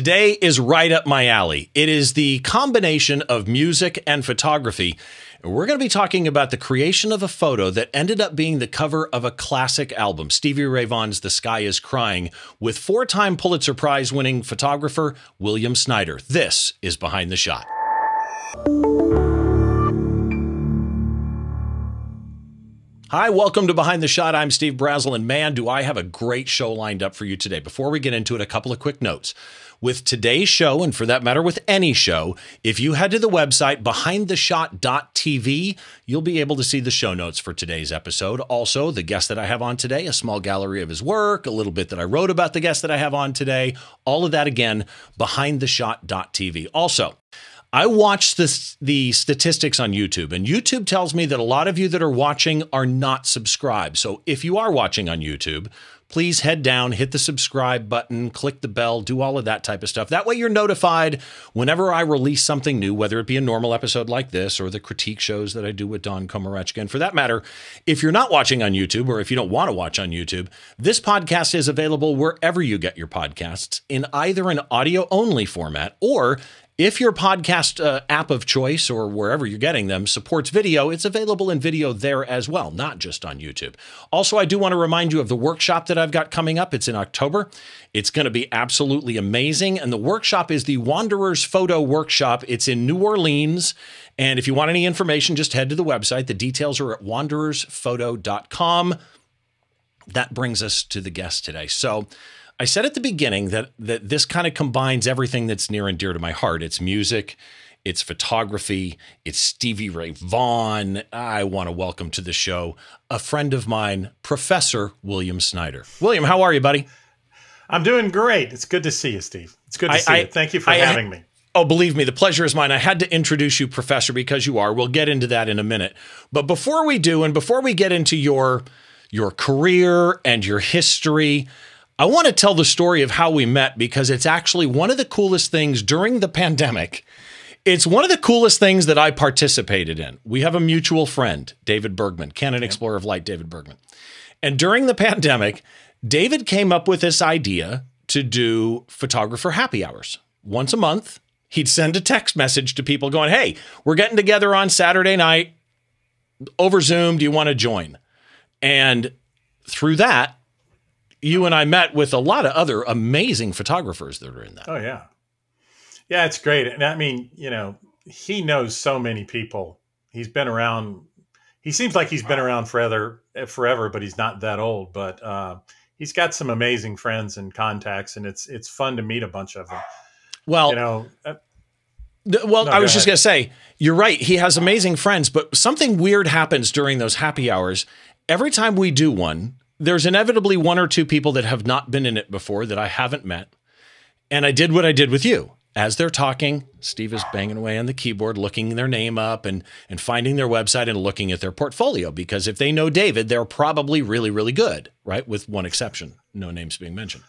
Today is right up my alley. It is the combination of music and photography. We're going to be talking about the creation of a photo that ended up being the cover of a classic album, Stevie Ray Vaughan's The Sky is Crying, with four time Pulitzer Prize winning photographer William Snyder. This is Behind the Shot. Hi, welcome to Behind the Shot. I'm Steve Brazill, and man, do I have a great show lined up for you today. Before we get into it, a couple of quick notes. With today's show, and for that matter, with any show, if you head to the website behindtheshot.tv, you'll be able to see the show notes for today's episode. Also, the guest that I have on today, a small gallery of his work, a little bit that I wrote about the guest that I have on today, all of that again, behindtheshot.tv. Also, I watch this, the statistics on YouTube, and YouTube tells me that a lot of you that are watching are not subscribed. So if you are watching on YouTube, please head down, hit the subscribe button, click the bell, do all of that type of stuff. That way you're notified whenever I release something new, whether it be a normal episode like this or the critique shows that I do with Don Komarechka. And for that matter, if you're not watching on YouTube or if you don't want to watch on YouTube, this podcast is available wherever you get your podcasts in either an audio only format or if your podcast uh, app of choice or wherever you're getting them supports video, it's available in video there as well, not just on YouTube. Also, I do want to remind you of the workshop that I've got coming up. It's in October. It's going to be absolutely amazing. And the workshop is the Wanderers Photo Workshop. It's in New Orleans. And if you want any information, just head to the website. The details are at wanderersphoto.com. That brings us to the guest today. So, I said at the beginning that that this kind of combines everything that's near and dear to my heart. It's music, it's photography, it's Stevie Ray Vaughan. I want to welcome to the show a friend of mine, Professor William Snyder. William, how are you, buddy? I'm doing great. It's good to see you, Steve. It's good to I, see I, you. Thank you for I, having me. Oh, believe me, the pleasure is mine. I had to introduce you, Professor, because you are. We'll get into that in a minute. But before we do, and before we get into your your career and your history, I want to tell the story of how we met because it's actually one of the coolest things during the pandemic. It's one of the coolest things that I participated in. We have a mutual friend, David Bergman, Canon Explorer of Light, David Bergman. And during the pandemic, David came up with this idea to do photographer happy hours once a month. He'd send a text message to people going, Hey, we're getting together on Saturday night over Zoom. Do you want to join? And through that, you and I met with a lot of other amazing photographers that are in that. Oh yeah, yeah, it's great. And I mean, you know, he knows so many people. He's been around. He seems like he's been around forever, forever, but he's not that old. But uh, he's got some amazing friends and contacts, and it's it's fun to meet a bunch of them. Well, you know. Uh, well, no, I was just going to say, you're right. He has amazing friends, but something weird happens during those happy hours. Every time we do one, there's inevitably one or two people that have not been in it before that I haven't met. And I did what I did with you. As they're talking, Steve is banging away on the keyboard, looking their name up and, and finding their website and looking at their portfolio. Because if they know David, they're probably really, really good, right? With one exception, no names being mentioned.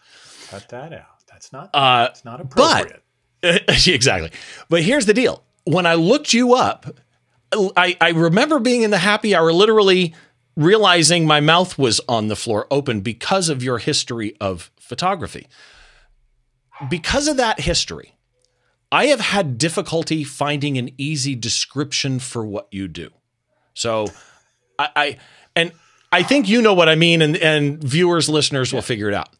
Cut that out. That's not, uh, that's not appropriate. But, exactly. But here's the deal. When I looked you up, I, I remember being in the happy hour literally realizing my mouth was on the floor open because of your history of photography. Because of that history, I have had difficulty finding an easy description for what you do. So I, I and I think you know what I mean, and, and viewers, listeners will figure it out.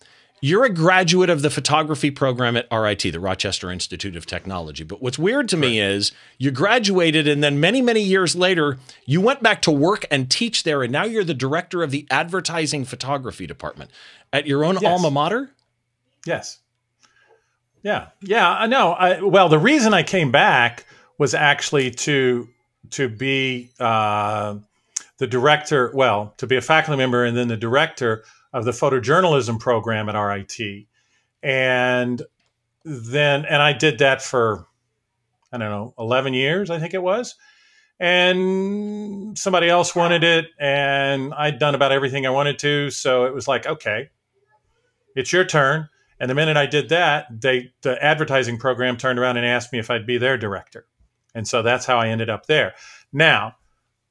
You're a graduate of the photography program at RIT, the Rochester Institute of Technology. But what's weird to me is you graduated, and then many, many years later, you went back to work and teach there, and now you're the director of the advertising photography department at your own yes. alma mater. Yes. Yeah. Yeah. I know. I, well, the reason I came back was actually to to be uh, the director. Well, to be a faculty member, and then the director of the photojournalism program at RIT. And then, and I did that for, I don't know, 11 years, I think it was. And somebody else wanted it, and I'd done about everything I wanted to. So it was like, okay, it's your turn. And the minute I did that, they, the advertising program turned around and asked me if I'd be their director. And so that's how I ended up there. Now,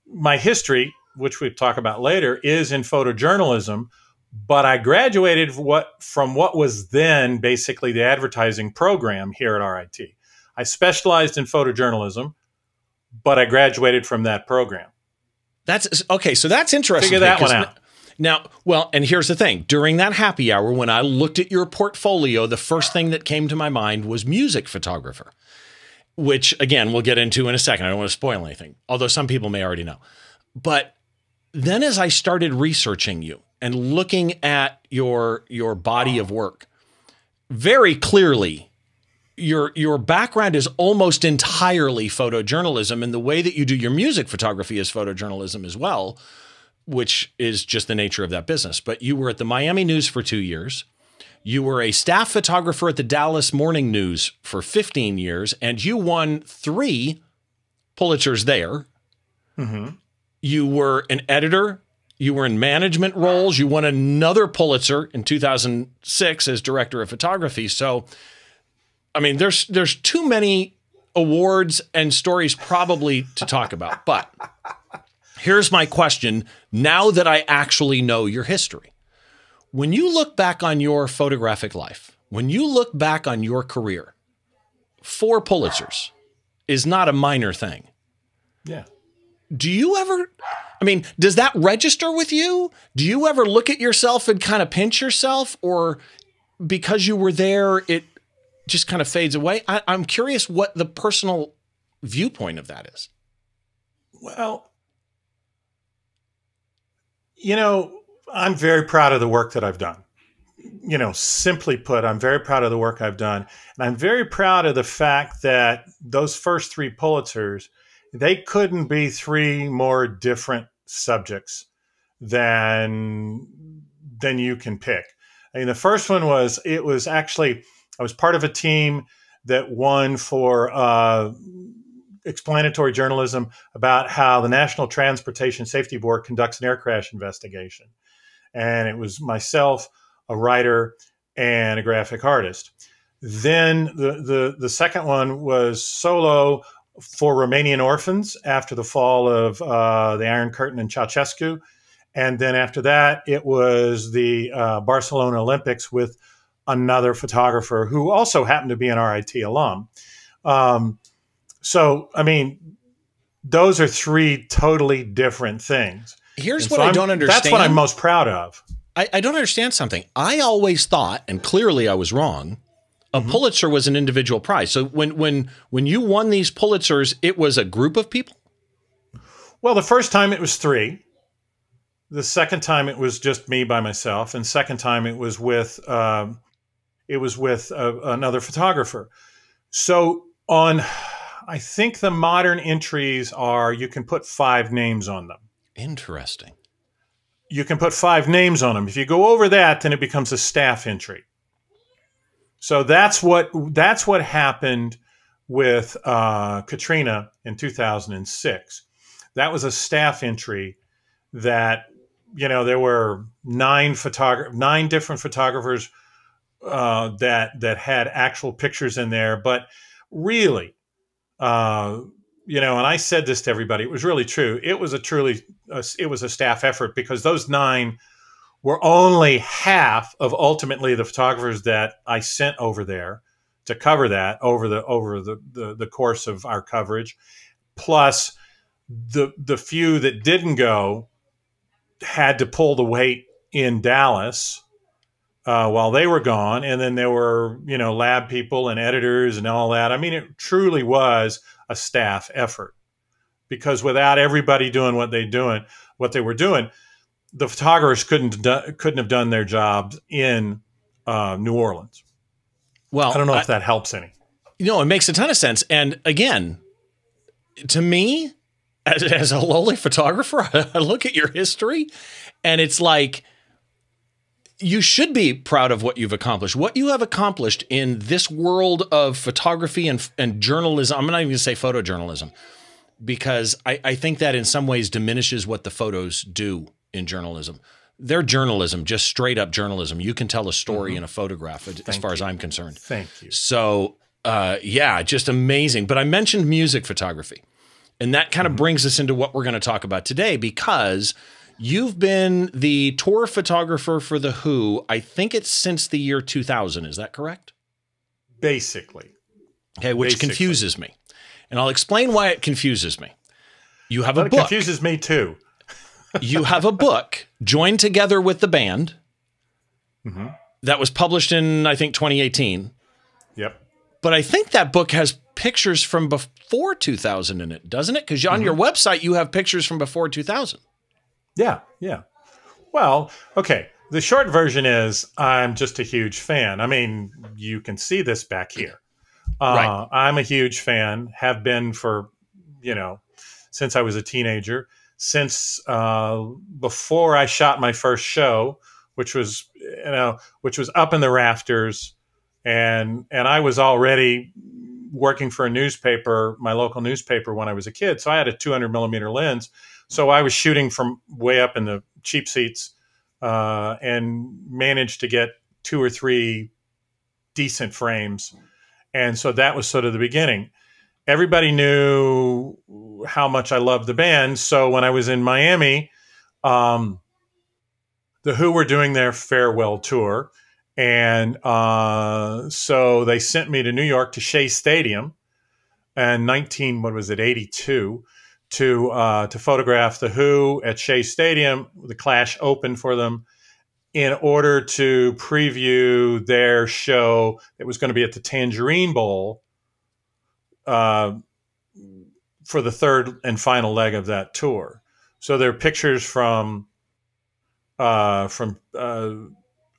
my history, which we'll talk about later, is in photojournalism, but I graduated what from what was then basically the advertising program here at RIT. I specialized in photojournalism, but I graduated from that program. That's okay. So that's interesting. Figure that one out. Now, well, and here's the thing. During that happy hour, when I looked at your portfolio, the first thing that came to my mind was music photographer, which again, we'll get into in a second. I don't want to spoil anything, although some people may already know. But then as I started researching you and looking at your your body of work, very clearly your your background is almost entirely photojournalism and the way that you do your music photography is photojournalism as well which is just the nature of that business. But you were at the Miami News for 2 years. You were a staff photographer at the Dallas Morning News for 15 years and you won 3 Pulitzers there. Mm-hmm. you were an editor you were in management roles you won another Pulitzer in 2006 as director of photography so I mean, there's there's too many awards and stories probably to talk about. But here's my question now that I actually know your history. When you look back on your photographic life, when you look back on your career, four Pulitzers is not a minor thing. Yeah. Do you ever I mean, does that register with you? Do you ever look at yourself and kind of pinch yourself or because you were there it just kind of fades away. I, I'm curious what the personal viewpoint of that is. Well, you know, I'm very proud of the work that I've done. You know, simply put, I'm very proud of the work I've done. And I'm very proud of the fact that those first three Pulitzers, they couldn't be three more different subjects than than you can pick. I mean, the first one was it was actually I was part of a team that won for uh, explanatory journalism about how the National Transportation Safety Board conducts an air crash investigation. And it was myself, a writer, and a graphic artist. Then the, the, the second one was solo for Romanian orphans after the fall of uh, the Iron Curtain and Ceausescu. And then after that, it was the uh, Barcelona Olympics with another photographer who also happened to be an RIT alum. Um, so, I mean, those are three totally different things. Here's and what so I don't understand. That's what I'm most proud of. I, I, don't understand something. I always thought, and clearly I was wrong, a mm-hmm. Pulitzer was an individual prize. So when when when you won these Pulitzers, it was a group of people. Well, the first time it was three. The second time it was just me by myself, and second time it was with um, it was with a, another photographer. So on, I think the modern entries are you can put five names on them. Interesting. You can put five names on them. If you go over that, then it becomes a staff entry. So that's what that's what happened with uh, Katrina in 2006. That was a staff entry that you know there were nine photograph nine different photographers uh, that that had actual pictures in there. But really, uh, you know, and I said this to everybody. It was really true. It was a truly it was a staff effort because those nine were only half of ultimately the photographers that I sent over there to cover that over the over the, the, the course of our coverage, plus the the few that didn't go had to pull the weight in Dallas uh, while they were gone. And then there were, you know, lab people and editors and all that. I mean, it truly was a staff effort because without everybody doing what they doing, what they were doing, the photographers couldn't do, couldn't have done their jobs in uh, New Orleans. Well, I don't know if that helps any. You know, it makes a ton of sense. And again, to me, as, as a lowly photographer, I look at your history and it's like you should be proud of what you've accomplished. What you have accomplished in this world of photography and, and journalism. I'm not even going to say photojournalism because I, I think that in some ways diminishes what the photos do in journalism. They're journalism, just straight up journalism. You can tell a story mm-hmm. in a photograph, as far you. as I'm concerned. Thank you. So, uh, yeah, just amazing. But I mentioned music photography, and that kind of mm-hmm. brings us into what we're going to talk about today because You've been the tour photographer for The Who, I think it's since the year 2000. Is that correct? Basically. Okay, which Basically. confuses me. And I'll explain why it confuses me. You have But a it book. confuses me too. You have a book joined together with the band Mhm. that was published in, I think, 2018. Yep. But I think that book has pictures from before 2000 in it, doesn't it? Because on your website, you have pictures from before 2000. Yeah, yeah. Well, okay. The short version is I'm just a huge fan. I mean, you can see this back here. Uh, Right. I'm a huge fan, have been for, you know, since I was a teenager, since uh, before I shot my first show, which was, you know, which was up in the rafters. And, and I was already working for a newspaper, my local newspaper when I was a kid. So I had a 200 millimeter lens. So I was shooting from way up in the cheap seats uh, and managed to get two or three decent frames. And so that was sort of the beginning. Everybody knew how much I loved the band. So when I was in Miami, um, the Who were doing their farewell tour. And uh, so they sent me to New York to Shea Stadium and 19, what was it, 82 to uh, to photograph the Who at Shea Stadium. The Clash opened for them in order to preview their show that was going to be at the Tangerine Bowl uh, for the third and final leg of that tour. So there are pictures from uh, from uh,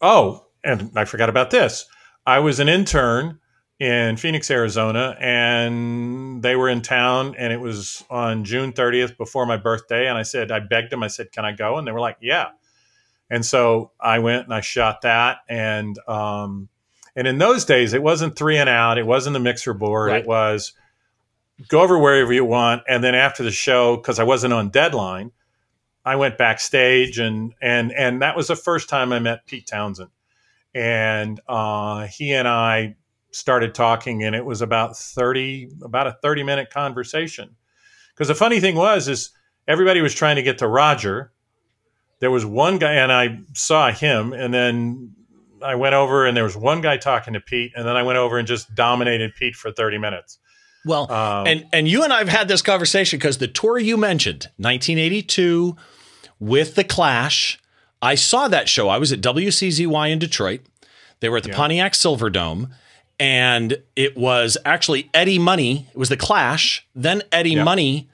oh, and I forgot about this. I was an intern in Phoenix, Arizona, and they were in town, and it was on June 30th before my birthday. And I said, I begged them, I said, Can I go? And they were like, Yeah. And so I went and I shot that. And, um, and in those days, it wasn't three and out, it wasn't the mixer board, Right. it was go over wherever you want. And then after the show, because I wasn't on deadline, I went backstage and and and that was the first time I met Pete Townshend. And uh, he and I started talking and it was about 30 about a 30 minute conversation because the funny thing was is everybody was trying to get to roger there was one guy and i saw him and then i went over and there was one guy talking to pete and then i went over and just dominated pete for 30 minutes Well, um, and and you and I have had this conversation because the tour you mentioned, 1982, with the Clash, I saw that show. I was at WCZY in Detroit. They were at the Yeah. Pontiac Silverdome, and it was actually Eddie Money. It was the Clash, then Eddie Yeah. Money,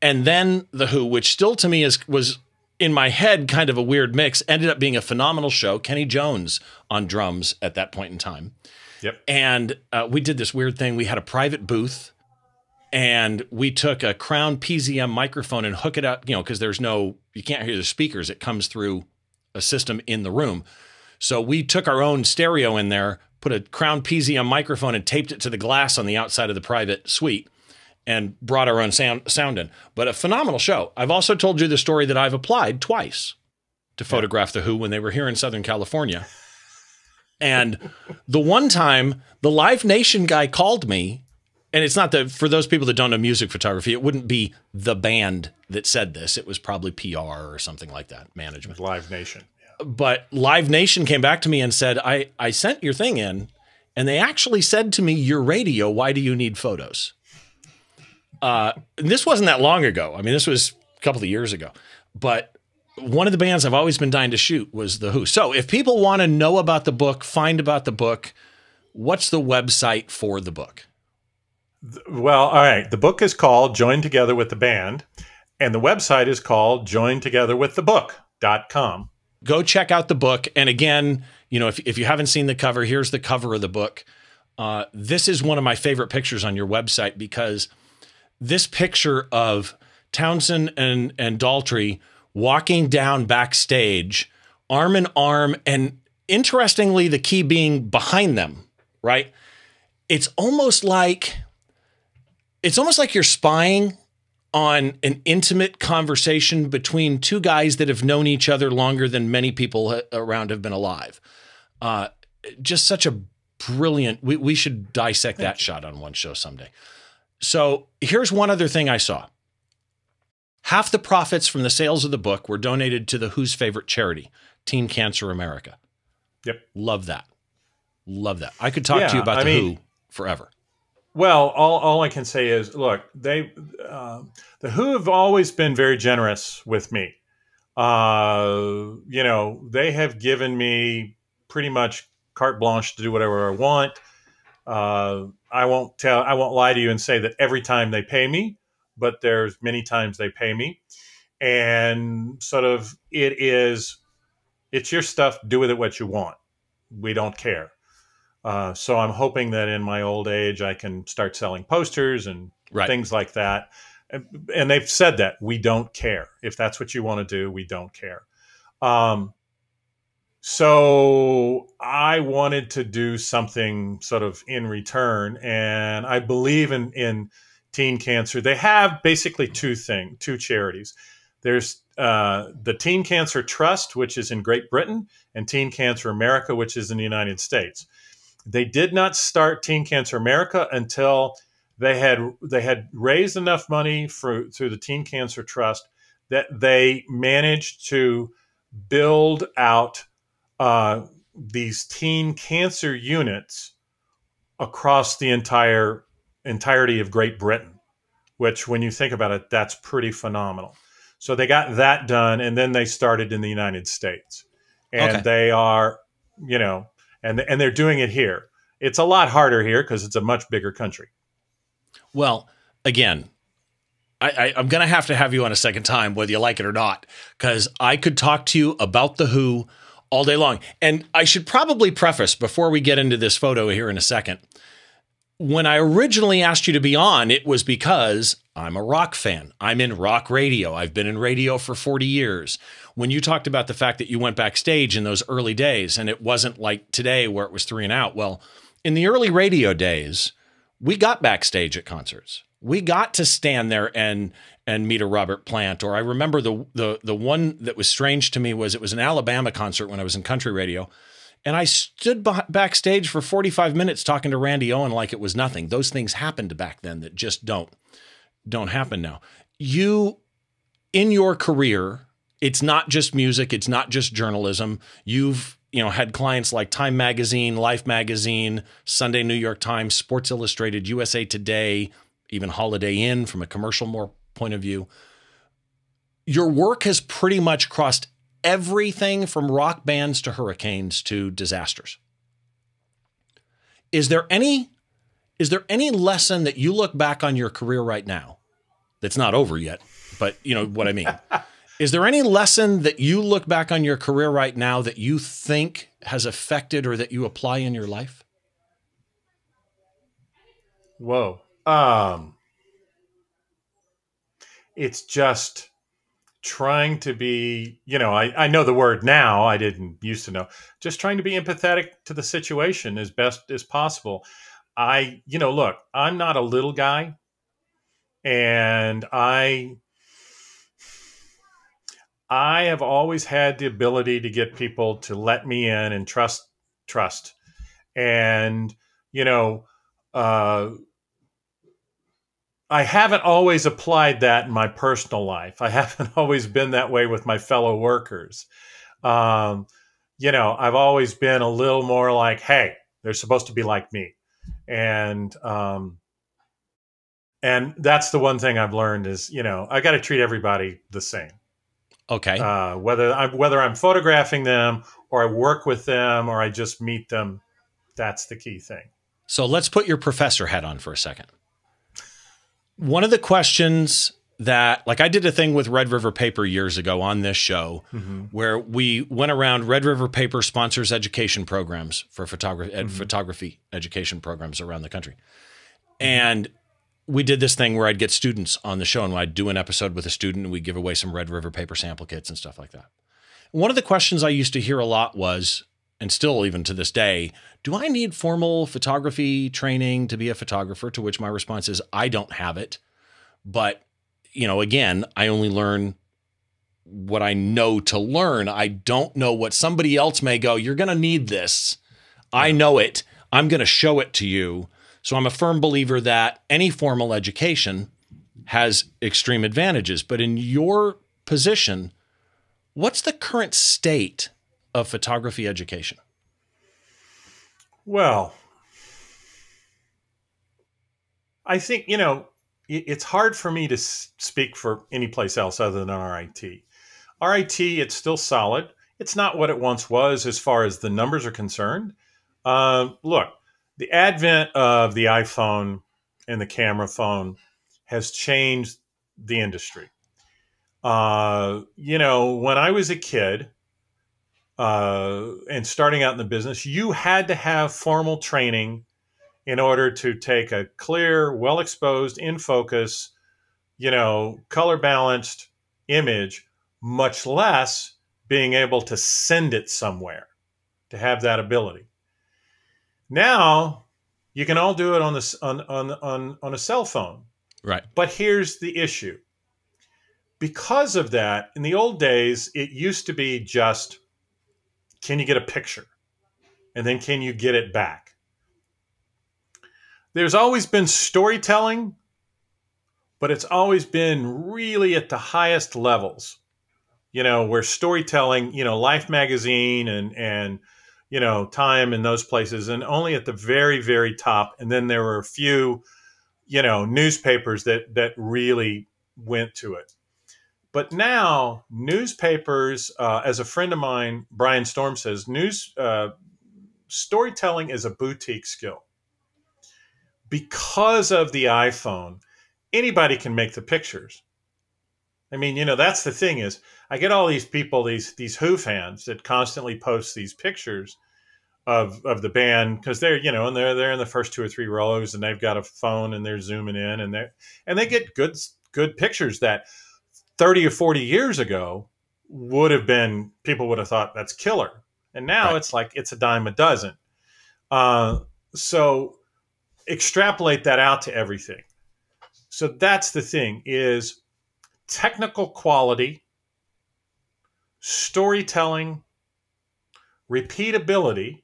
and then the Who, which still to me is was in my head kind of a weird mix. Ended up being a phenomenal show. Kenny Jones on drums at that point in time. yep And uh, we did this weird thing. We had a private booth and we took a Crown PZM microphone and hook it up, you know, because there's no, you can't hear the speakers. It comes through a system in the room. So we took our own stereo in there, put a Crown PZM microphone and taped it to the glass on the outside of the private suite and brought our own sound, sound in. But a phenomenal show. I've also told you the story that I've applied twice to photograph The Who when they were here in Southern California. And the one time the Live Nation guy called me, and it's not that for those people that don't know music photography, it wouldn't be the band that said this. It was probably PR or something like that, management. live nation yeah. But Live Nation came back to me and said, I, I sent your thing in, and they actually said to me, Your radio, why do you need photos? Uh, and this wasn't that long ago. I mean, this was a couple of years ago. But one of the bands I've always been dying to shoot was The Who. So if people want to know about the book, find about the book, what's the website for the book? well all right the book is called join together with the band and the website is called join together with the book.com Go check out the book. And again, you know, if, if you haven't seen the cover, here's the cover of the book. Uh, this is one of my favorite pictures on your website because this picture of Townshend and, and Daltrey walking down backstage, arm in arm, and interestingly, the key being behind them, right? It's almost like it's almost like you're spying on an intimate conversation between two guys that have known each other longer than many people around have been alive. Uh, just such a brilliant. We, we should dissect that shot on one show someday. So here's one other thing I saw. Half the profits from the sales of the book were donated to the Who's favorite charity, Teen Cancer America. Yep. Love that. Love that. I could talk Yeah, to you about I the mean- Who forever. Well, all, all I can say is, look, they, uh, the Who have always been very generous with me. Uh, you know, they have given me pretty much carte blanche to do whatever I want. Uh, I won't tell, I won't lie to you and say that every time they pay me, but there's many times they pay me, and sort of it is, it's your stuff. Do with it what you want. We don't care. Uh, so I'm hoping that in my old age I can start selling posters and Right. things like that. And, and they've said that we don't care if that's what you want to do. We don't care. Um, so I wanted to do something sort of in return, and I believe in in teen cancer. They have basically two thing, two charities. There's uh, the Teen Cancer Trust, which is in Great Britain, and Teen Cancer America, which is in the United States. They did not start Teen Cancer America until they had they had raised enough money for, through the Teen Cancer Trust that they managed to build out uh, these teen cancer units across the entire entirety of Great Britain, which, when you think about it, that's pretty phenomenal. So they got that done, and then they started in the United States, and Okay. they are, you know, and and they're doing it here. It's a lot harder here because it's a much bigger country. Well, again, I, I, I'm going to have to have you on a second time, whether you like it or not, because I could talk to you about the Who all day long. And I should probably preface before we get into this photo here in a second. When I originally asked you to be on, it was because I'm a rock fan. I'm in rock radio. I've been in radio for 40 years. When you talked about the fact that you went backstage in those early days and it wasn't like today where it was three and out, well, in the early radio days, we got backstage at concerts. We got to stand there and and meet a Robert Plant. Or I remember the the the one that was strange to me was it was an Alabama concert when I was in country radio, and I stood beh- backstage for 45 minutes talking to Randy Owen like it was nothing. Those things happened back then that just don't don't happen now. You in your career, it's not just music, it's not just journalism. You've you know had clients like Time Magazine, Life Magazine, Sunday New York Times, Sports Illustrated, USA Today, even Holiday Inn from a commercial more point of view. Your work has pretty much crossed everything from rock bands to hurricanes to disasters. Is there any is there any lesson that you look back on your career right now that's not over yet, but you know what I mean? Is there any lesson that you look back on your career right now that you think has affected or that you apply in your life? Whoa. Um, it's just trying to be, you know, I, I know the word now, I didn't used to know, just trying to be empathetic to the situation as best as possible. I, you know, look, I'm not a little guy and I, I have always had the ability to get people to let me in and trust, trust. And, you know, uh, I haven't always applied that in my personal life. I haven't always been that way with my fellow workers. Um, you know, I've always been a little more like, hey, they're supposed to be like me. And, um, and that's the one thing I've learned is, you know, I got to treat everybody the same. Okay. Uh, whether I'm whether I'm photographing them or I work with them or I just meet them, that's the key thing. So let's put your professor hat on for a second. One of the questions that, like, I did a thing with Red River Paper years ago on this show where we went around. Red River Paper sponsors education programs for photography, ed- mm-hmm. photography education programs around the country, and we did this thing where I'd get students on the show and I'd do an episode with a student and we'd give away some Red River Paper sample kits and stuff like that. One of the questions I used to hear a lot was, and still even to this day, do I need formal photography training to be a photographer? To which my response is, I don't have it. But, you know, again, I only learn what I know to learn. I don't know what somebody else may go, you're going to need this. I know it. I'm going to show it to you. So I'm a firm believer that any formal education has extreme advantages. But in your position, what's the current state of photography education? Well, I think, you know, it's hard for me to speak for any place else other than RIT. RIT, it's still solid. It's not what it once was as far as the numbers are concerned. Uh, look, the advent of the iPhone and the camera phone has changed the industry. Uh, you know, when I was a kid uh, and starting out in the business, you had to have formal training in order to take a clear, well exposed, in focus, you know, color balanced image, much less being able to send it somewhere to have that ability. Now you can all do it on this on on on, on a cell phone. Right. But here's the issue. Because of that, in the old days, it used to be just can you get a picture? And then can you get it back? There's always been storytelling, but it's always been really at the highest levels. You know, where storytelling, you know, Life magazine and and you know, Time and those places, and only at the very, very top. And then there were a few, you know, newspapers that that really went to it. But now, newspapers, uh, as a friend of mine, Brian Storm says, news uh, storytelling is a boutique skill. Because of the iPhone, anybody can make the pictures. I mean, you know, that's the thing is I get all these people, these these Who fans that constantly post these pictures of of the band because they're you know and they're they're in the first two or three rows and they've got a phone and they're zooming in and they and they get good good pictures that 30 or 40 years ago would have been people would have thought that's killer and now right. it's like it's a dime a dozen uh, so extrapolate that out to everything so that's the thing is technical quality, storytelling, repeatability,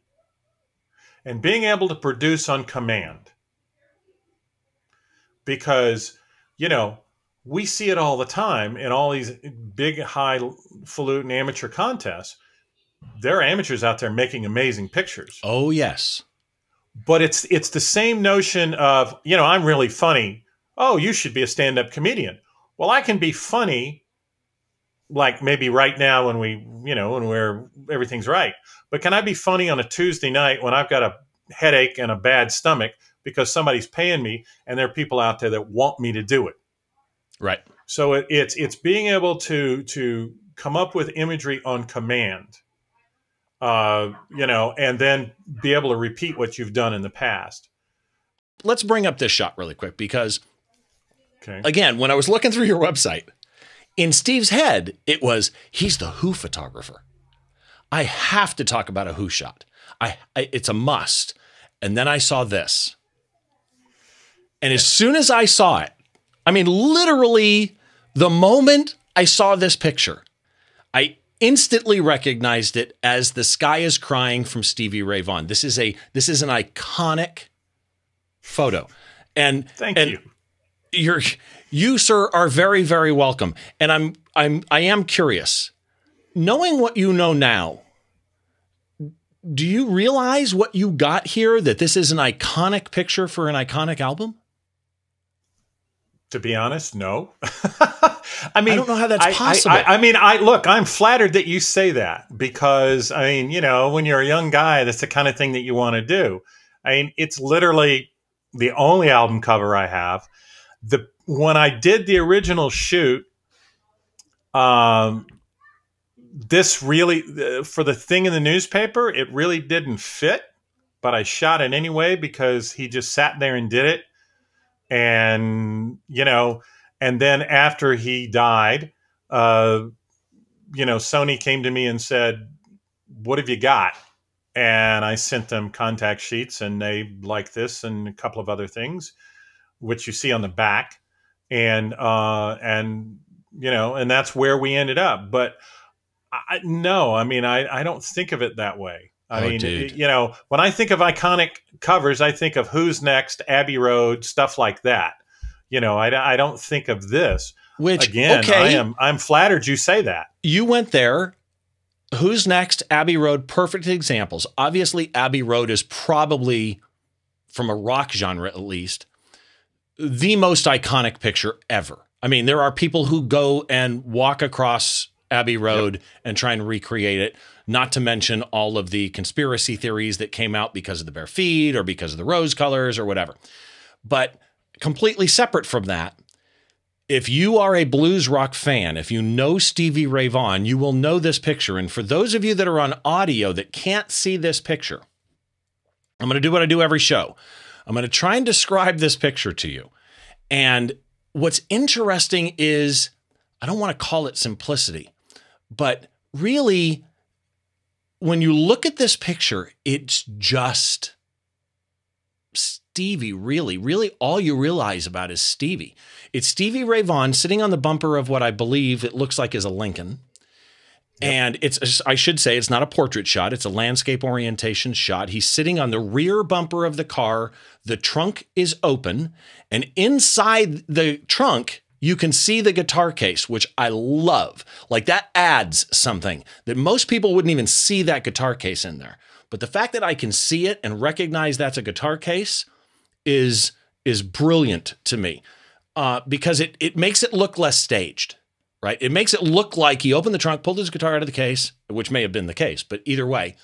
and being able to produce on command. Because, you know, we see it all the time in all these big, highfalutin amateur contests. There are amateurs out there making amazing pictures. Oh, yes. But it's it's the same notion of, you know, I'm really funny. Oh, you should be a stand-up comedian well, I can be funny, like maybe right now when we, you know, when we're everything's right. But can I be funny on a Tuesday night when I've got a headache and a bad stomach because somebody's paying me and there are people out there that want me to do it? Right. So it, it's it's being able to to come up with imagery on command. Uh, you know, and then be able to repeat what you've done in the past. Let's bring up this shot really quick because Okay. Again, when I was looking through your website, in Steve's head, it was he's the Who photographer. I have to talk about a Who shot. I, I it's a must. And then I saw this. And as soon as I saw it, I mean literally the moment I saw this picture, I instantly recognized it as The Sky is Crying from Stevie Ray Vaughan. This is a this is an iconic photo. And thank and you you're you sir are very very welcome and i'm i'm i am curious knowing what you know now do you realize what you got here that this is an iconic picture for an iconic album to be honest no. I mean i don't know how that's I, possible. I, I, I, mean i look i'm flattered that you say that because i mean you know when you're a young guy that's the kind of thing that you want to do. I mean it's literally the only album cover i have. The when I did the original shoot, um, this really uh, for the thing in the newspaper, it really didn't fit. But I shot it anyway because he just sat there and did it, and you know, and then after he died, uh, you know, Sony came to me and said, "What have you got?" And I sent them contact sheets, and they like this and a couple of other things which you see on the back, and uh, and you know, and that's where we ended up. But I, no, I mean, I I don't think of it that way. I oh, mean, dude. you know, when I think of iconic covers, I think of Who's Next, Abbey Road, stuff like that. You know, I, I don't think of this. Which Again, okay, I am I'm flattered you say that. you went there. Who's next? Abbey Road. Perfect examples. Obviously, Abbey Road is probably, from a rock genre at least, the most iconic picture ever. I mean, there are people who go and walk across Abbey Road and try and recreate it, not to mention all of the conspiracy theories that came out because of the bare feet or because of the rose colors or whatever. But completely separate from that, if you are a blues rock fan, if you know Stevie Ray Vaughan, you will know this picture. And for those of you that are on audio that can't see this picture, I'm going to do what I do every show. I'm going to try and describe this picture to you. And what's interesting is I don't want to call it simplicity, but really, when you look at this picture, it's just Stevie, really. Really, all you realize about is Stevie. It's Stevie Ray Vaughan sitting on the bumper of what I believe it looks like is a Lincoln. And it's, I should say, it's not a portrait shot, it's a landscape orientation shot. He's sitting on the rear bumper of the car. The trunk is open. And inside the trunk, you can see the guitar case, which I love. Like that adds something that most people wouldn't even see that guitar case in there. But the fact that I can see it and recognize that's a guitar case is is brilliant to me uh, because it it makes it look less staged, right? It makes it look like he opened the trunk, pulled his guitar out of the case, which may have been the case, but either way,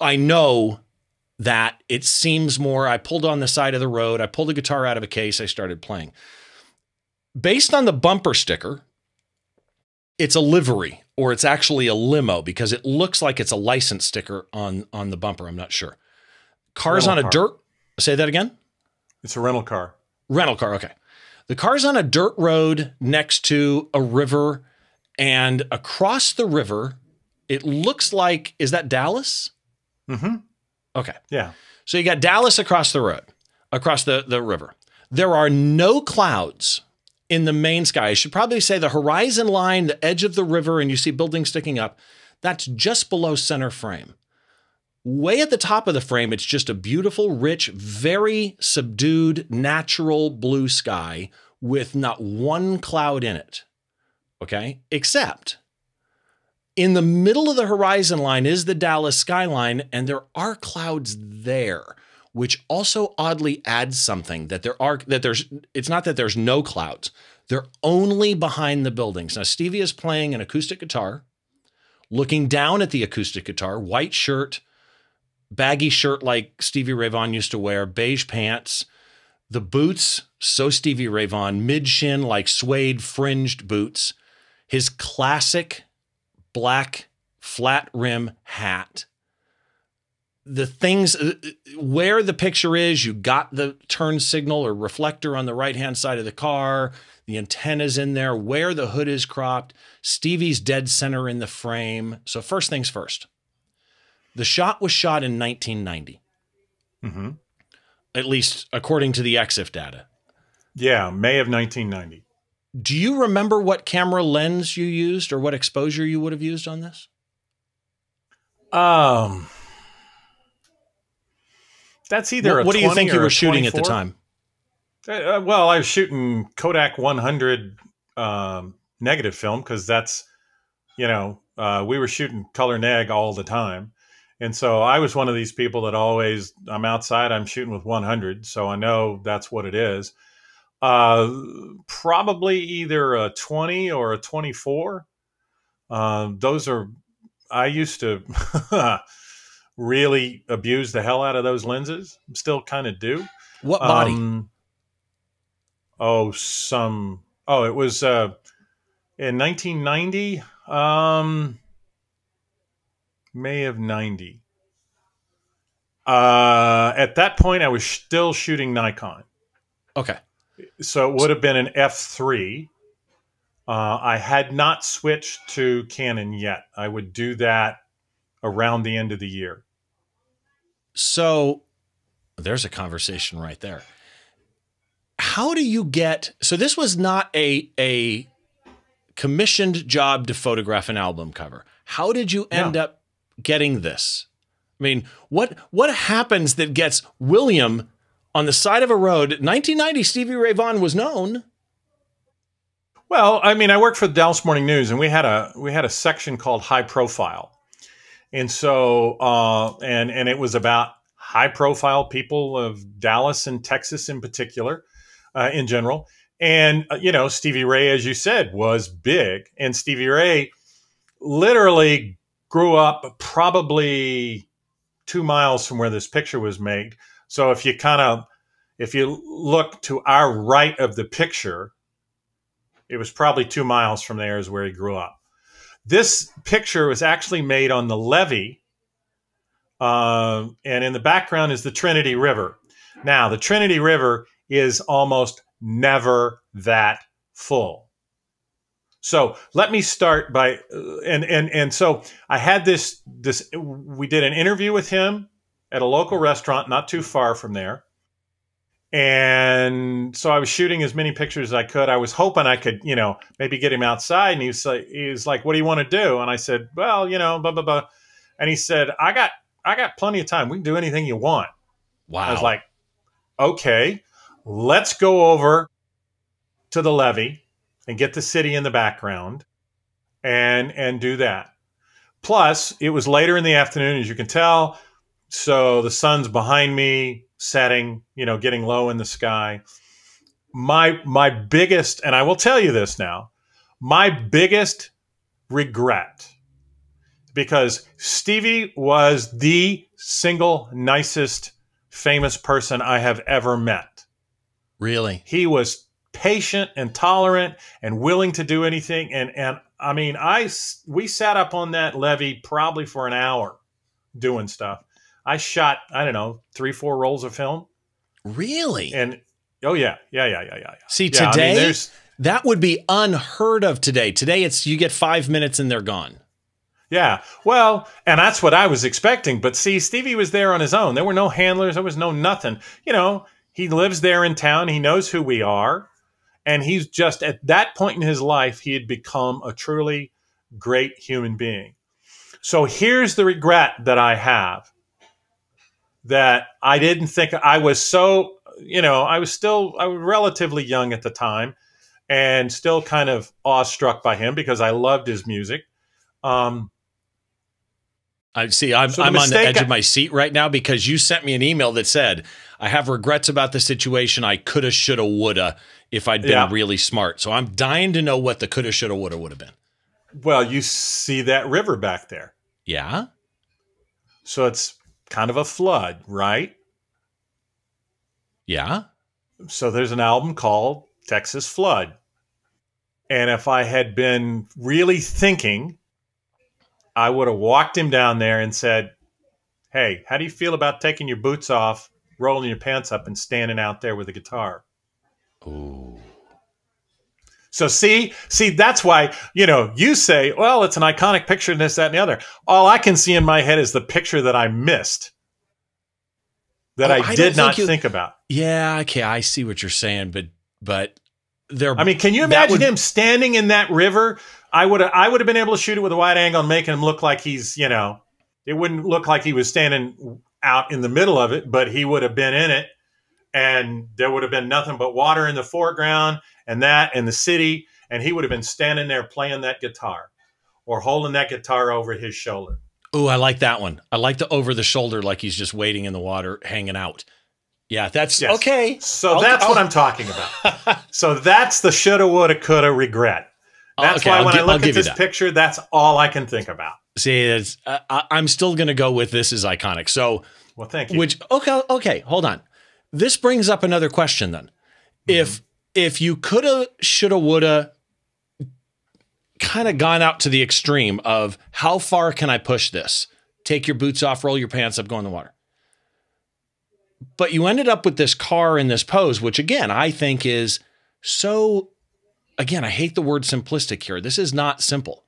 I know that it seems more. I pulled on the side of the road, I pulled the guitar out of a case, I started playing. Based on the bumper sticker, it's a livery or it's actually a limo because it looks like it's a license sticker on on the bumper. I'm not sure. Cars Rental on a car. dirt. Say that again. It's a rental car. Rental car. Okay. The car's on a dirt road next to a river, and across the river, it looks like is that Dallas? Mm-hmm. Okay. Yeah. So you got Dallas across the road, across the, the river. There are no clouds in the main sky. I should probably say the horizon line, the edge of the river, and you see buildings sticking up. That's just below center frame. Way at the top of the frame, it's just a beautiful, rich, very subdued, natural blue sky with not one cloud in it. Okay. Except in the middle of the horizon line is the Dallas skyline, and there are clouds there, which also oddly adds something that there are that there's it's not that there's no clouds. They're only behind the buildings. Now Stevie is playing an acoustic guitar, looking down at the acoustic guitar, white shirt, baggy shirt like Stevie Ray Vaughan used to wear, beige pants, the boots, so Stevie Ray Vaughan, mid shin like suede fringed boots, his classic black flat rim hat. The things uh, where the picture is, you got the turn signal or reflector on the right hand side of the car, the antennas in there, where the hood is cropped, Stevie's dead center in the frame. So, first things first, the shot was shot in 1990, Mm-hmm. at least according to the EXIF data. Yeah. May of 1990. Do you remember what camera lens you used or what exposure you would have used on this? Um, that's either. What, a what do you think you were shooting at the time? Uh, well, I was shooting Kodak 100 um, negative film because that's, you know, uh, we were shooting color neg all the time. And so I was one of these people that always, I'm outside, I'm shooting with 100. So I know that's what it is. Uh, probably either a 20 or a 24. Uh, those are, I used to really abuse the hell out of those lenses. Still kind of do. What body? Um, oh, some. Oh, it was uh, in 1990. Um, May of 90. Uh, at that point, I was still shooting Nikon, okay. so it would have been an f3. Uh, I had not switched to Canon yet. I would do that around the end of the year. So there's a conversation right there. How do you get so this was not a a commissioned job to photograph an album cover. How did you end up getting this? I mean, what what happens that gets William on the side of a road. 1990, Stevie Ray Vaughan was known. Well, I mean, I worked for the Dallas Morning News, and we had a we had a section called High Profile, and so uh, and and it was about high profile people of Dallas and Texas in particular, uh, in general. And uh, you know, Stevie Ray, as you said, was big, and Stevie Ray literally grew up probably two miles from where this picture was made. So if you kind of if you look to our right of the picture it was probably two miles from there is where he grew up. This picture was actually made on the levee, uh, and in the background is the Trinity River. Now, the Trinity River is almost never that full. So let me start by uh, and and and so I had this this we did an interview with him at a local restaurant not too far from there and so I was shooting as many pictures as I could. I was hoping I could, you know, maybe get him outside. And he was like, he was like, "What do you want to do?" And I said, "Well, you know, blah blah blah." And he said, "I got, I got plenty of time. We can do anything you want." Wow. I was like, "Okay, let's go over to the levee and get the city in the background, and and do that." Plus, it was later in the afternoon, as you can tell, so the sun's behind me setting, you know, getting low in the sky. My my biggest, and I will tell you this now, my biggest regret, because Stevie was the single nicest famous person I have ever met. Really? He was patient and tolerant and willing to do anything. And and I mean, I we sat up on that levee probably for an hour doing stuff. I shot, I don't know, three, four rolls of film. Really? And oh yeah, yeah, yeah, yeah, yeah. See, yeah, today I mean, that would be unheard of today. Today it's you get five minutes and they're gone. Yeah. Well, and that's what I was expecting. But see, Stevie was there on his own. There were no handlers, there was no nothing. You know, he lives there in town, he knows who we are. And he's just at that point in his life, he had become a truly great human being. So here's the regret that I have that I didn't think I was so, you know, I was still I was relatively young at the time and still kind of awestruck by him because I loved his music. Um, I see. I'm, so I'm on the edge I, of my seat right now because you sent me an email that said, I have regrets about the situation. I coulda, shoulda, woulda if I'd been yeah. really smart. So I'm dying to know what the coulda, shoulda, woulda would have been. Well, you see that river back there. Yeah. So it's kind of a flood, right? Yeah. So there's an album called Texas Flood. And if I had been really thinking, I would have walked him down there and said, Hey, how do you feel about taking your boots off, rolling your pants up, and standing out there with a guitar? Ooh. So see, see, that's why, you know, you say, well, it's an iconic picture and this, that, and the other. All I can see in my head is the picture that I missed that oh, I, I, did not think, you, think, about. Yeah, okay, I see what you're saying, but but there I mean, can you imagine would, him standing in that river? I would I would have been able to shoot it with a wide angle and make him look like he's, you know, it wouldn't look like he was standing out in the middle of it, but he would have been in it and there would have been nothing but water in the foreground and that and the city and he would have been standing there playing that guitar or holding that guitar over his shoulder. Oh i like that one. I like the over the shoulder like he's just waiting in the water hanging out. Yeah that's yes. okay. So I'll, that's I'll, what i'm talking about. So that's the shoulda woulda coulda regret. That's okay, why I'll when i look at this that. picture that's all i can think about. See it's, uh, i'm still going to go with this is iconic. So well thank you. which okay okay hold on. This brings up another question then. Mm-hmm. if if you coulda, shoulda, woulda kind of gone out to the extreme of how far can I push this? Take your boots off, roll your pants up, go in the water. But you ended up with this car in this pose, which again, I think is so, again, I hate the word simplistic here. This is not simple,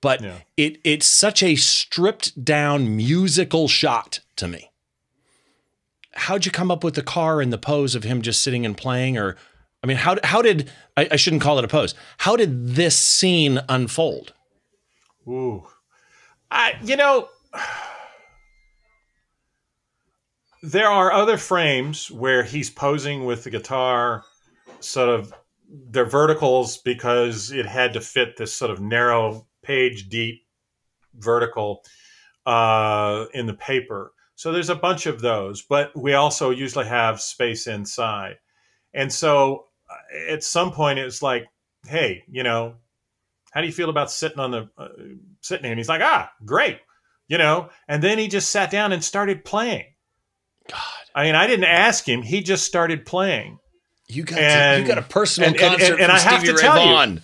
but yeah. it it's such a stripped down musical shot to me. How'd you come up with the car and the pose of him just sitting and playing or I mean, how how did I, I shouldn't call it a pose? How did this scene unfold? Ooh, I you know, there are other frames where he's posing with the guitar, sort of they're verticals because it had to fit this sort of narrow page deep vertical uh, in the paper. So there's a bunch of those, but we also usually have space inside. And so at some point it's like, hey, you know, how do you feel about sitting on the uh, sitting here? And he's like, ah, great, you know. And then he just sat down and started playing. God, I mean, I didn't ask him; he just started playing. you got to, you got a personal and- and- concert and- and from I have Stevie to Ray tell you, Vaughan.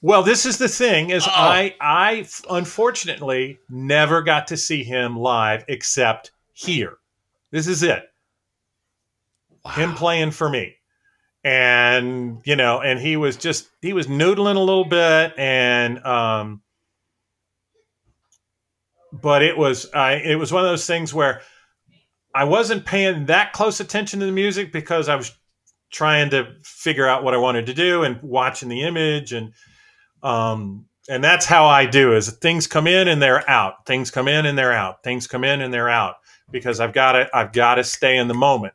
Well, this is the thing: is Oh. I unfortunately never got to see him live except here. This is it. Him playing for me, and you know, and he was just he was noodling a little bit, and um, but it was I it was one of those things where I wasn't paying that close attention to the music because I was trying to figure out what I wanted to do and watching the image and um and that's how I do is things come in and they're out. Things come in and they're out. Things come in and they're out because I've got to I've got to stay in the moment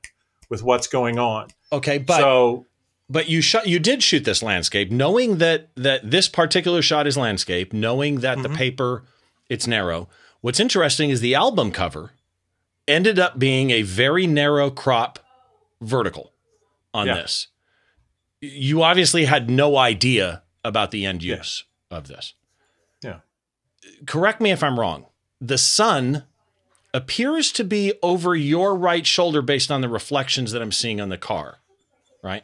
with what's going on. Okay, but so but you shot you did shoot this landscape knowing that that this particular shot is landscape, knowing that the Mhm. paper it's narrow. What's interesting is the album cover ended up being a very narrow crop vertical on Yeah. this. You obviously had no idea about the end use of this. Yeah. Correct me if I'm wrong. The sun appears to be over your right shoulder based on the reflections that I'm seeing on the car, right?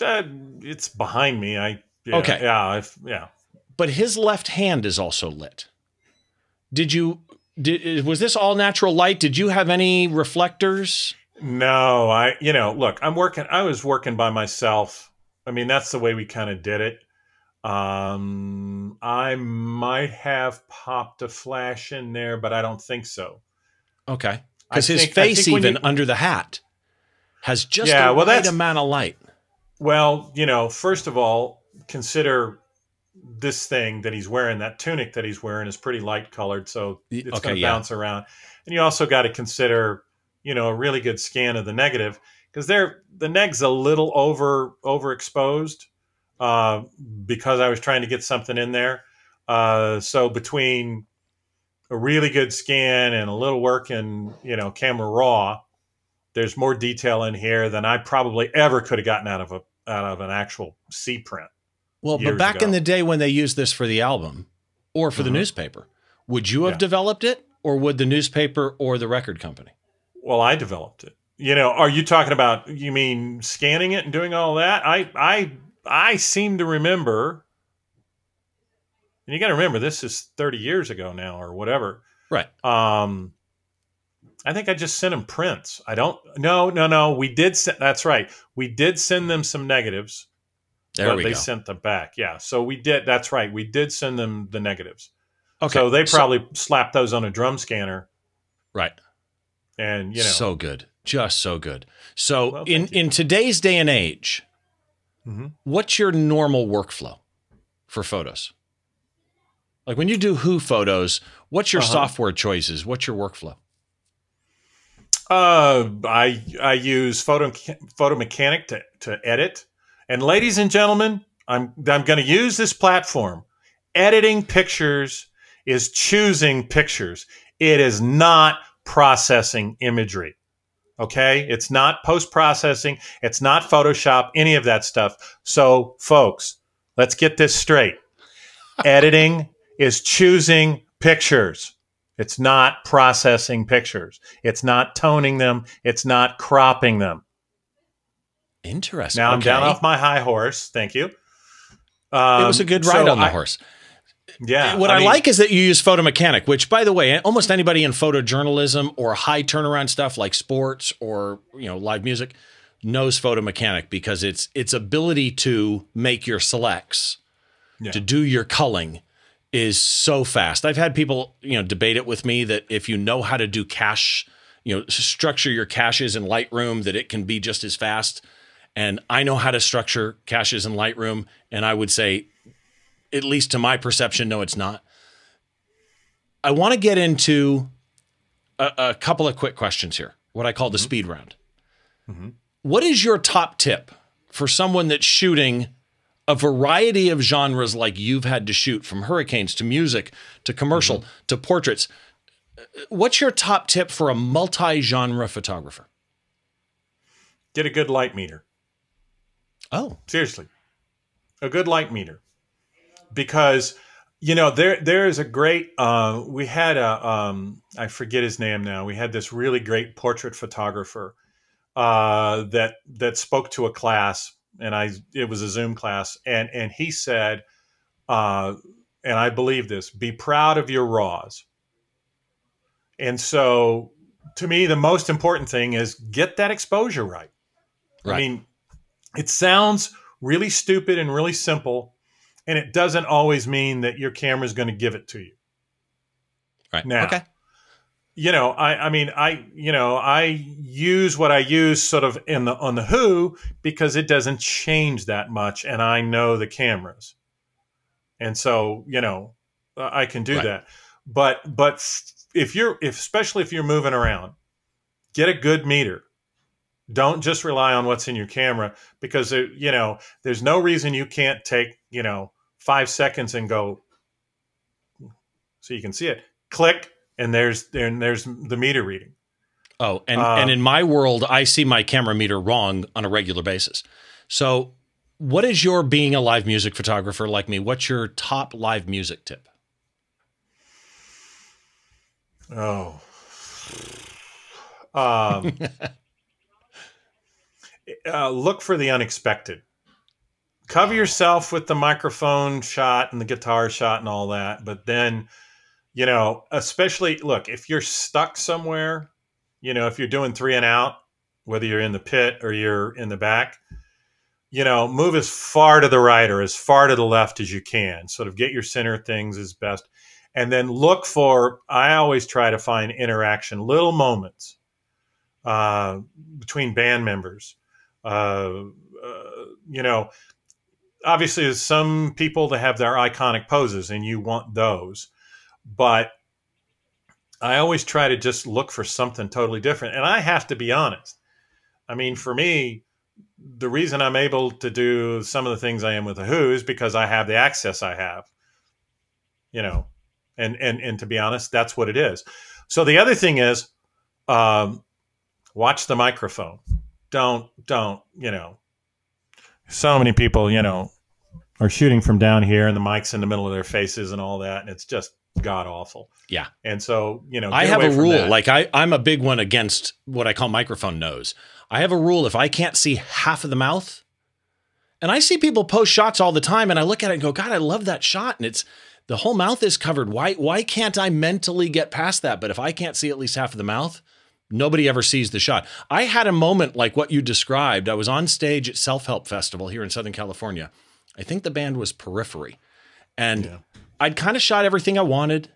uh, it's behind me. I yeah, Okay. Yeah, I've, yeah. but his left hand is also lit. Did you did was this all natural light? Did you have any reflectors? No, I you know, look, I'm working I was working by myself. I mean, that's the way we kind of did it. Um I might have popped a flash in there, but I don't think so. Okay. Because his think- face even you- under the hat has just Yeah, the well, right amount of light. Well, you know, first of all, consider this thing that he's wearing, that tunic that he's wearing is pretty light colored, so it's okay, going to yeah. bounce around. And you also got to consider, you know, a really good scan of the negative because they're the neg's a little over overexposed uh, because I was trying to get something in there. Uh, so between a really good scan and a little work in, you know, camera raw, there's more detail in here than I probably ever could have gotten out of a out of an actual C print. Well, but back in the day when they used this for the album or for the Mhm. newspaper, would you have Yeah. developed it or would the newspaper or the record company? Well, I developed it. You know, are you talking about you mean scanning it and doing all that? I I I seem to remember and you got to remember this is 30 years ago now or whatever. Right. Um I think I just sent them prints. I don't no, no, no, we did send that's right. We did send them some negatives. There but we they go. sent them back. Yeah. So we did that's right. We did send them the negatives. Okay. So they probably slapped those on a drum scanner right. and you know so good. Just so good. So Well, in you. in today's day and age, Mhm. what's your normal workflow for photos? Like when you do who photos, what's your Uh-huh. software choices? What's your workflow? Uh, I I use photo photo mechanic to to edit. And ladies and gentlemen, I'm I'm going to use this platform. Editing pictures is choosing pictures. It is not processing imagery. Okay? It's not post processing, it's not Photoshop, any of that stuff. So, folks, let's get this straight. Editing is choosing pictures. It's not processing pictures. It's not toning them. It's not cropping them. Interesting. Now I'm down off my high horse. Thank you. Um, it was a good so ride on the I- horse. Yeah. what I, mean, like is that you use Photo Mechanic, which, by the way, almost anybody in photojournalism or high turnaround stuff like sports or you know live music knows Photo Mechanic because it's its ability to make your selects, Yeah. to do your culling, is so fast. I've had people you know debate it with me that if you know how to do cache, you know, structure your caches in Lightroom, that it can be just as fast. And I know how to structure caches in Lightroom, and I would say at least to my perception, no, it's not. I want to get into a, a couple of quick questions here. what I call the mm-hmm. speed round. Mm-hmm. What is your top tip for someone that's shooting a variety of genres like you've had to shoot from hurricanes to music to commercial to portraits? What's your top tip for a multi genre photographer? Get a good light meter. Oh, Seriously, a good light meter, because you know there there is a great. Uh, we had a um, I forget his name now. We had this really great portrait photographer uh, that that spoke to a class, and I it was a Zoom class, and and he said, uh, and I believe this: be proud of your raws. And so, to me, the most important thing is get that exposure right. Right. I mean, it sounds really stupid and really simple, and it doesn't always mean that your camera is going to give it to you. right. Now, okay. You know, I, I mean, I, you know, I use what I use sort of in the on the Who because it doesn't change that much, and I know the cameras, and so you know, uh, I can do Right. that. But but if you're, if especially if you're moving around, get a good meter. Don't just rely on what's in your camera because it, you know there's no reason you can't take you know five seconds and go so you can see it. Click and there's and there's the meter reading. Oh, and, Um, and in my world, I see my camera meter wrong on a regular basis. So, what is your being a live music photographer like me? What's your top live music tip? Oh. Um, uh, look for the unexpected. Cover yourself with the microphone shot and the guitar shot and all that, but then, you know, especially look if you're stuck somewhere, you know, if you're doing three and out, whether you're in the pit or you're in the back, you know, move as far to the right or as far to the left as you can. Sort of get your center things as best. And then look for i always try to find interaction little moments uh, between band members. Uh, uh, you know obviously there's some people that have their iconic poses and you want those but i always try to just look for something totally different and i have to be honest i mean for me the reason i'm able to do some of the things i am with the who is because i have the access i have you know and and and to be honest, that's what it is. So the other thing is, um, watch the microphone. Don't don't you know? So many people you know are shooting from down here, and the mic's in the middle of their faces and all that, and it's just god awful. Yeah. And so you know, I have a rule. that. Like I, I'm a big one against what I call microphone nose. I have a rule if I can't see half of the mouth, and I see people post shots all the time, and I look at it and go, God, I love that shot, and it's the whole mouth is covered. Why why can't I mentally get past that? But if I can't see at least half of the mouth, nobody ever sees the shot. I had a moment like what you described. I was on stage at Self Help Festival here in Southern California. I think the band was Periphery. And Yeah. I'd kind of shot everything I wanted.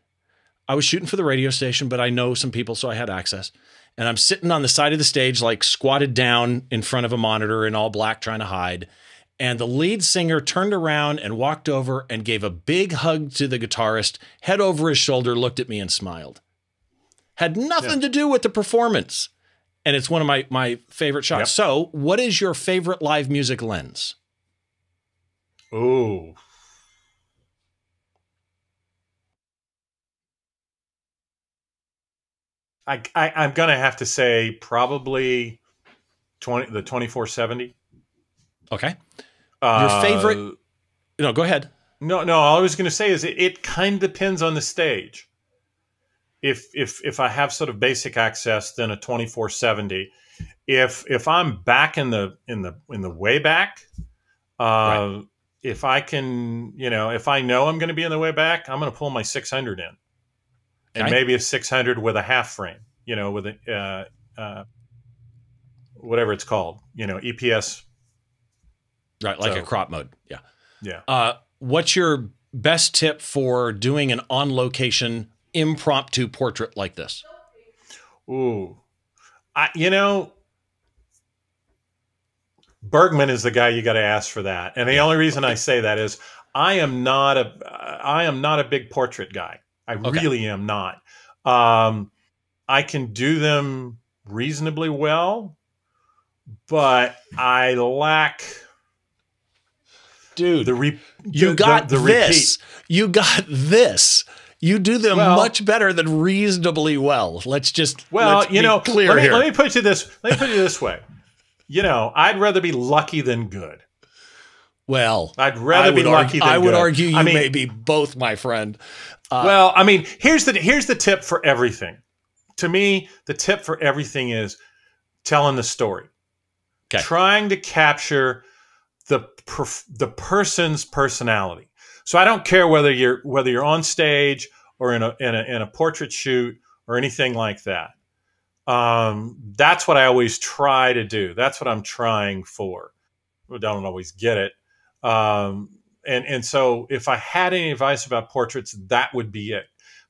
I was shooting for the radio station, but I know some people, so I had access. And I'm sitting on the side of the stage, like squatted down in front of a monitor in all black, trying to hide. And the lead singer turned around and walked over and gave a big hug to the guitarist, head over his shoulder, looked at me and smiled. Had nothing to do with the performance. And it's one of my, my favorite shots. Yep. So, what is your favorite live music lens? Ooh. I, I I'm gonna have to say probably twenty the twenty four seventy. Okay. Uh, favorite- No, go ahead. No, no. All I was gonna say is it, it kind of depends on the stage. If if if I have sort of basic access, then a twenty four seventy. If if I'm back in the in the in the way back, uh, if I can, you know, if I know I'm going to be in the way back, I'm going to pull my 600 in, and maybe a 600 with a half frame, you know, with a uh, uh, whatever it's called, you know, EPS. Right, like So- a crop mode. Yeah. Yeah. Uh, what's your best tip for doing an on location impromptu portrait like this? Ooh, I you know. Bergman is the guy you got to ask for that, and the only reason I say that is I am not a I am not a big portrait guy. I Okay. really am not. Um, I can do them reasonably well, but I lack dude. the re- you got the, the this. You got this. You do them Well- much better than reasonably well. Let's just Well, let's you know, clear let me, here. let me put you this. Let me put you this way. You know, I'd rather be lucky than good. Well, I'd rather be lucky argue, I would good. argue you I mean- may be both, my friend. well, I mean, here's the here's the tip for everything. To me, the tip for everything is telling the story. 'Kay. Trying to capture the the person's personality. So I don't care whether you're whether you're on stage or in a in a, in a portrait shoot or anything like that. Um, that's what I always try to do. That's what I'm trying for. I don't always get it. Um, and and so if I had any advice about portraits, that would be it.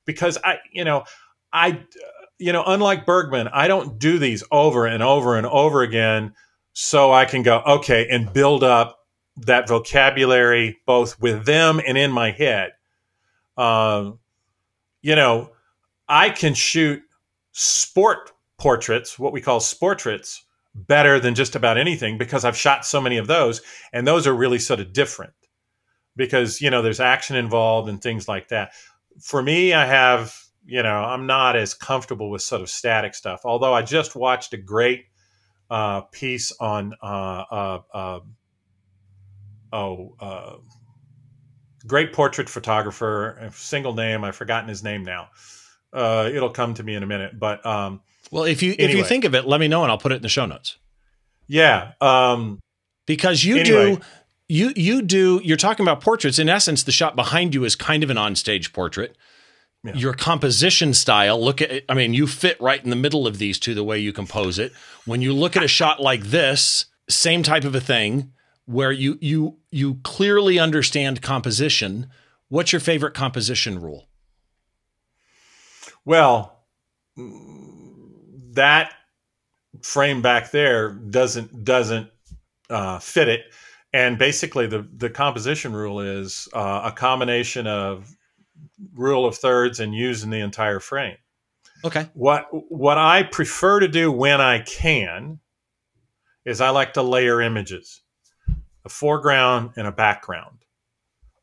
Because I, you know, I, you know, unlike Bergman, I don't do these over and over and over again, so I can go okay and build up that vocabulary both with them and in my head. Um, you know, I can shoot sport portraits, what we call sportraits, better than just about anything because I've shot so many of those, and those are really sort of different because you know there's action involved and things like that. For me, I have you know I'm not as comfortable with sort of static stuff. Although I just watched a great uh, piece on uh, uh, uh, oh uh, great portrait photographer, single name I've forgotten his name now. Uh, it'll come to me in a minute, but um, Well, if you if you think of it, let me know and I'll put it in the show notes. yeah. Um, Because you Anyway. do you you do you're talking about portraits. In essence, the shot behind you is kind of an onstage portrait. Yeah. Your composition style, look at it. I mean, you fit right in the middle of these two the way you compose it. When you look at a shot like this, same type of a thing where you you you clearly understand composition. What's your favorite composition rule? Well, that frame back there doesn't doesn't uh, fit it, and basically the the composition rule is uh, a combination of rule of thirds and using the entire frame. Okay. What what I prefer to do when I can is I like to layer images, a foreground and a background.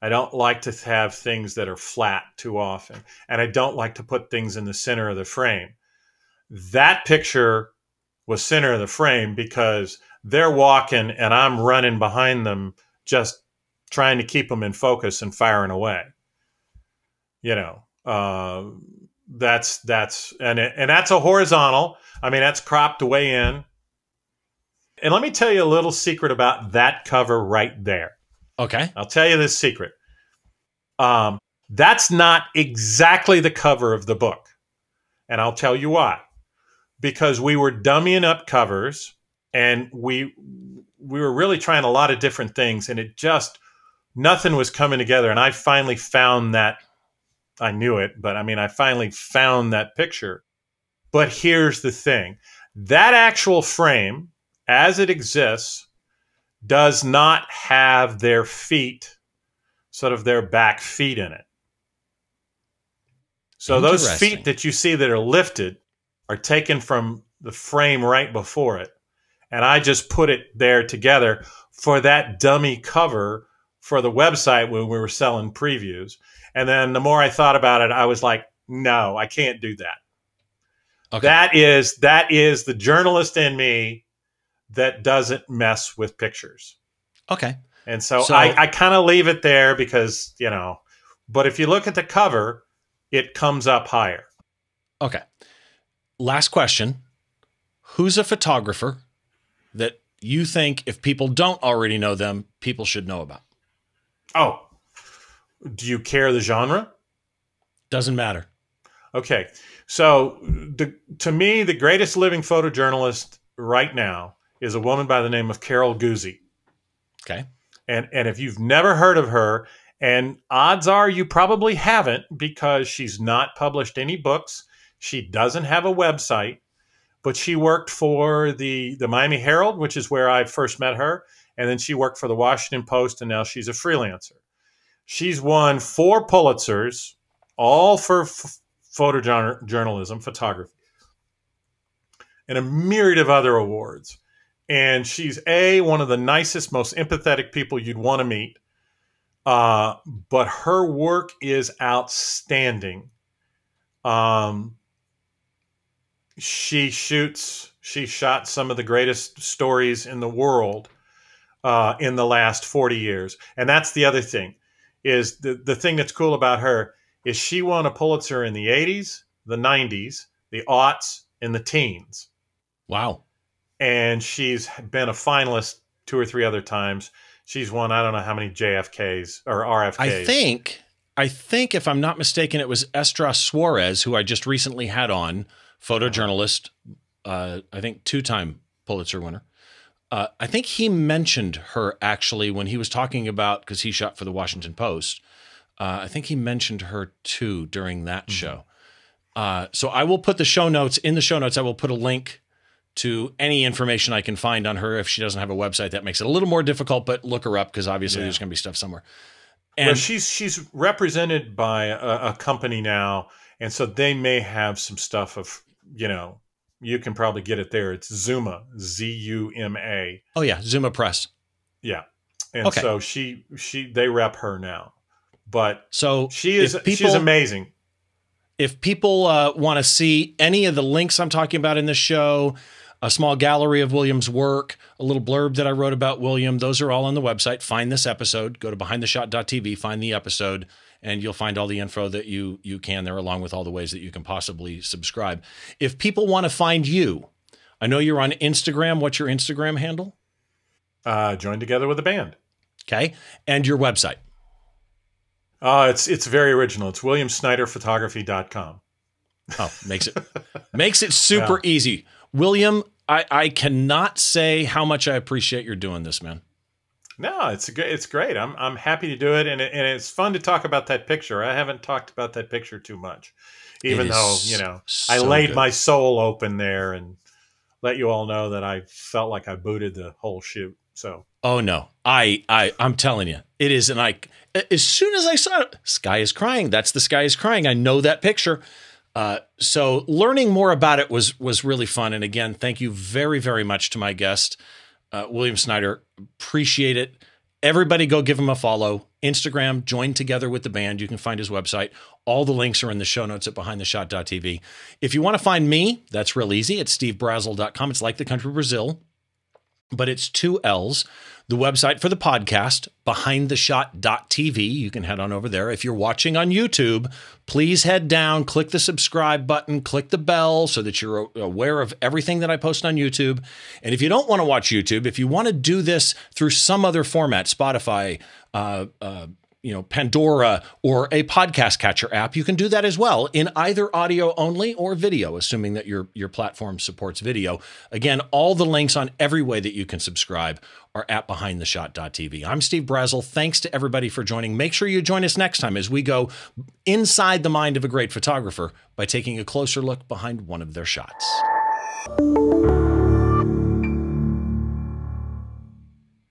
I don't like to have things that are flat too often, and I don't like to put things in the center of the frame. That picture was center of the frame because they're walking and I'm running behind them, just trying to keep them in focus and firing away. You know, uh, that's that's and it, and that's a horizontal. I mean, that's cropped way in. And let me tell you a little secret about that cover right there. Okay. I'll tell you this secret. Um, that's not exactly the cover of the book. And I'll tell you why. Because we were dummying up covers and we we were really trying a lot of different things and it just nothing was coming together and I finally found that I knew it, but I mean I finally found that picture. But here's the thing. That actual frame as it exists does not have their feet, sort of their back feet in it. So those feet that you see that are lifted are taken from the frame right before it. And I just put it there together for that dummy cover for the website when we were selling previews. And then the more I thought about it, I was like, no, I can't do that. Okay. That is that is the journalist in me that doesn't mess with pictures. Okay. And so, So- I, I kind of leave it there because, you know, but if you look at the cover, it comes up higher. Okay. Last question. Who's a photographer that you think, if people don't already know them, people should know about? Oh, do you care the genre? Doesn't matter. Okay. So, the, to me, the greatest living photojournalist right now is a woman by the name of Carol Guzy. Okay. And and if you've never heard of her, and odds are you probably haven't because she's not published any books, she doesn't have a website, but she worked for the the Miami Herald, which is where I first met her, and then she worked for the Washington Post, and now she's a freelancer. She's won four Pulitzers, all for photojournalism, photography. and a myriad of other awards. And she's a one of the nicest, most empathetic people you'd want to meet. Uh, but her work is outstanding. Um, she shoots. She shot some of the greatest stories in the world uh, in the last forty years, and that's the other thing. Is the the thing that's cool about her is she won a Pulitzer in the '80s, the '90s, the aughts, and the teens. Wow. And she's been a finalist two or three other times. She's won I don't know how many JFKs or RFKs. I think I think if I'm not mistaken, it was Essdras Suarez who I just recently had on, photojournalist, uh, I think two-time Pulitzer winner. Uh, I think he mentioned her actually when he was talking about because he shot for the Washington Post. Uh, I think he mentioned her too during that mm-hmm. show. Uh, so I will put the show notes in the show notes. I will put a link to any information I can find on her. If she doesn't have a website, that makes it a little more difficult. But look her up because obviously yeah. there's going to be stuff somewhere. And well, she's she's represented by a, a company now, and so they may have some stuff of you know you can probably get it there. It's Zuma, Z U M A. Oh yeah, Zuma Press. Yeah, and okay. so she she they rep her now, but so she is people, she's amazing if people uh, want to see any of the links I'm talking about in this show, a small gallery of William's work, a little blurb that I wrote about William, those are all on the website. Find this episode, go to behindtheshot.tv, find the episode, and you'll find all the info that you you can there, along with all the ways that you can possibly subscribe. If people want to find you, I know you're on Instagram. What's your Instagram handle? Uh, join together with a band. Okay, and your website. Uh, it's it's very original. It's williamsnyderphotography.com. Oh, makes it makes it super yeah. easy. William, I, I cannot say how much I appreciate your doing this, man. No, it's great. It's great. I'm I'm happy to do it, and it, and it's fun to talk about that picture. I haven't talked about that picture too much, even though you know so I laid good. my soul open there and let you all know that I felt like I booted the whole shoot. So Oh no. I I I'm telling you. It is and I as soon as I saw it, sky is crying. That's the sky is crying. I know that picture. Uh, so learning more about it was was really fun. And again, thank you very very much to my guest, uh, William Snyder. Appreciate it. Everybody, go give him a follow. Instagram, join together with the band. You can find his website. All the links are in the show notes at behindtheshot.tv. If you want to find me, that's real easy. It's stevebrazill.com. It's like the country Brazil, but it's two L's the website for the podcast, behindtheshot.tv. You can head on over there. If you're watching on YouTube, please head down, click the subscribe button, click the bell so that you're aware of everything that I post on YouTube. And if you don't want to watch YouTube, if you want to do this through some other format, Spotify, uh, uh, you know Pandora or a podcast catcher app, you can do that as well in either audio only or video, assuming that your your platform supports video. Again, all the links on every way that you can subscribe are at behindtheshot.tv. I'm Steve Brazill. Thanks to everybody for joining. Make sure you join us next time as we go inside the mind of a great photographer by taking a closer look behind one of their shots.